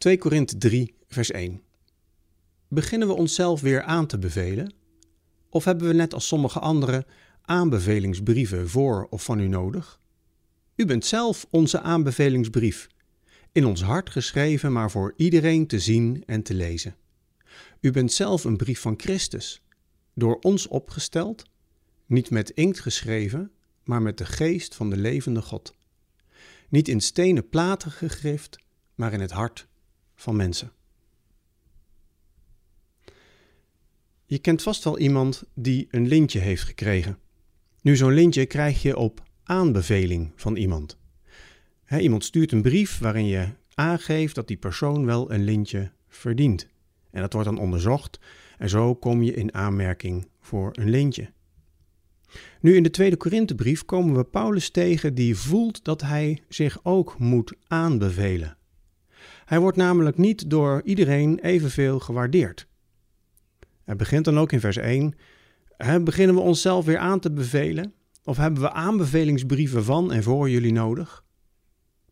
2 Korinthe 3, vers 1. Beginnen we onszelf weer aan te bevelen? Of hebben we net als sommige anderen aanbevelingsbrieven voor of van u nodig? U bent zelf onze aanbevelingsbrief, in ons hart geschreven, maar voor iedereen te zien en te lezen. U bent zelf een brief van Christus, door ons opgesteld, niet met inkt geschreven, maar met de geest van de levende God. Niet in stenen platen gegrift, maar in het hart van mensen. Je kent vast wel iemand die een lintje heeft gekregen. Nu, zo'n lintje krijg je op aanbeveling van iemand. iemand stuurt een brief waarin je aangeeft dat die persoon wel een lintje verdient. En dat wordt dan onderzocht en zo kom je in aanmerking voor een lintje. Nu in de tweede Korinthebrief komen we Paulus tegen die voelt dat hij zich ook moet aanbevelen. Hij wordt namelijk niet door iedereen evenveel gewaardeerd. Het begint dan ook in vers 1. Beginnen we onszelf weer aan te bevelen? Of hebben we aanbevelingsbrieven van en voor jullie nodig?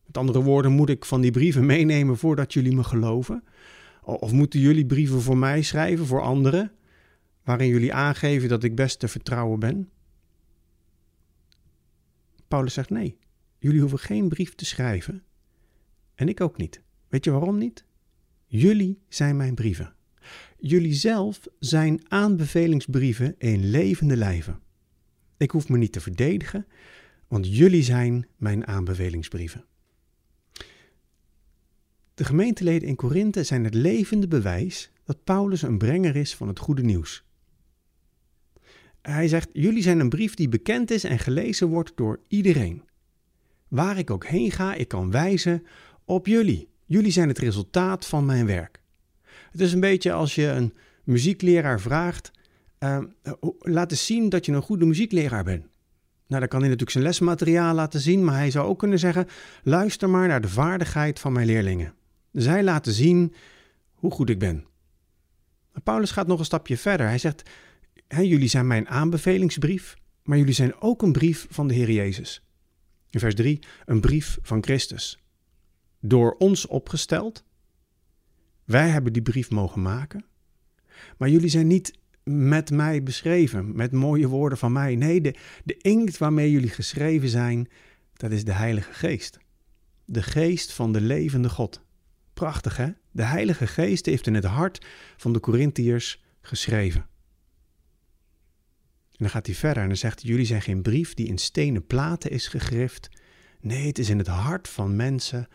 Met andere woorden, moet ik van die brieven meenemen voordat jullie me geloven? Of moeten jullie brieven voor mij schrijven, voor anderen, waarin jullie aangeven dat ik best te vertrouwen ben? Paulus zegt nee, jullie hoeven geen brief te schrijven. En ik ook niet. Weet je waarom niet? Jullie zijn mijn brieven. Jullie zelf zijn aanbevelingsbrieven in levende lijven. Ik hoef me niet te verdedigen, want jullie zijn mijn aanbevelingsbrieven. De gemeenteleden in Korinthe zijn het levende bewijs dat Paulus een brenger is van het goede nieuws. Hij zegt: Jullie zijn een brief die bekend is en gelezen wordt door iedereen. Waar ik ook heen ga, ik kan wijzen op jullie. Jullie zijn het resultaat van mijn werk. Het is een beetje als je een muziekleraar vraagt: uh, laat eens zien dat je een goede muziekleraar bent. Nou, dan kan hij natuurlijk zijn lesmateriaal laten zien, maar hij zou ook kunnen zeggen: luister maar naar de vaardigheid van mijn leerlingen. Zij laten zien hoe goed ik ben. Paulus gaat nog een stapje verder. Hij zegt: Jullie zijn mijn aanbevelingsbrief, maar jullie zijn ook een brief van de Heer Jezus. In vers 3, een brief van Christus. Door ons opgesteld. Wij hebben die brief mogen maken. Maar jullie zijn niet met mij beschreven, met mooie woorden van mij. Nee, de, inkt waarmee jullie geschreven zijn, dat is de Heilige Geest. De geest van de levende God. Prachtig hè? De Heilige Geest heeft in het hart van de Corinthiërs geschreven. En dan gaat hij verder en dan zegt jullie zijn geen brief die in stenen platen is gegrift. Nee, het is in het hart van mensen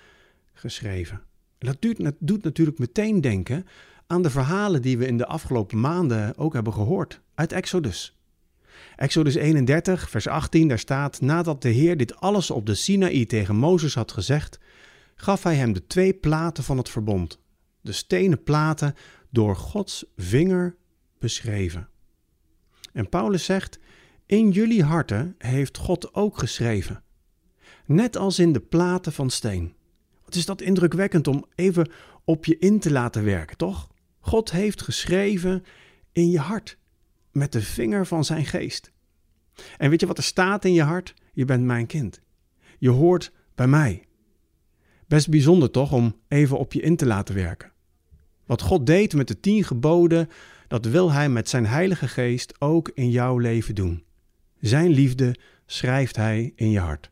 geschreven. En dat dat doet natuurlijk meteen denken aan de verhalen die we in de afgelopen maanden ook hebben gehoord uit Exodus. Exodus 31, vers 18, daar staat: Nadat de Heer dit alles op de Sinaï tegen Mozes had gezegd, gaf hij hem de twee platen van het verbond, de stenen platen door Gods vinger beschreven. En Paulus zegt: In jullie harten heeft God ook geschreven, net als in de platen van steen. Is dat indrukwekkend om even op je in te laten werken, toch? God heeft geschreven in je hart, met de vinger van zijn geest. En weet je wat er staat in je hart? Je bent mijn kind. Je hoort bij mij. Best bijzonder toch om even op je in te laten werken. Wat God deed met de tien geboden, dat wil Hij met zijn Heilige Geest ook in jouw leven doen. Zijn liefde schrijft Hij in je hart.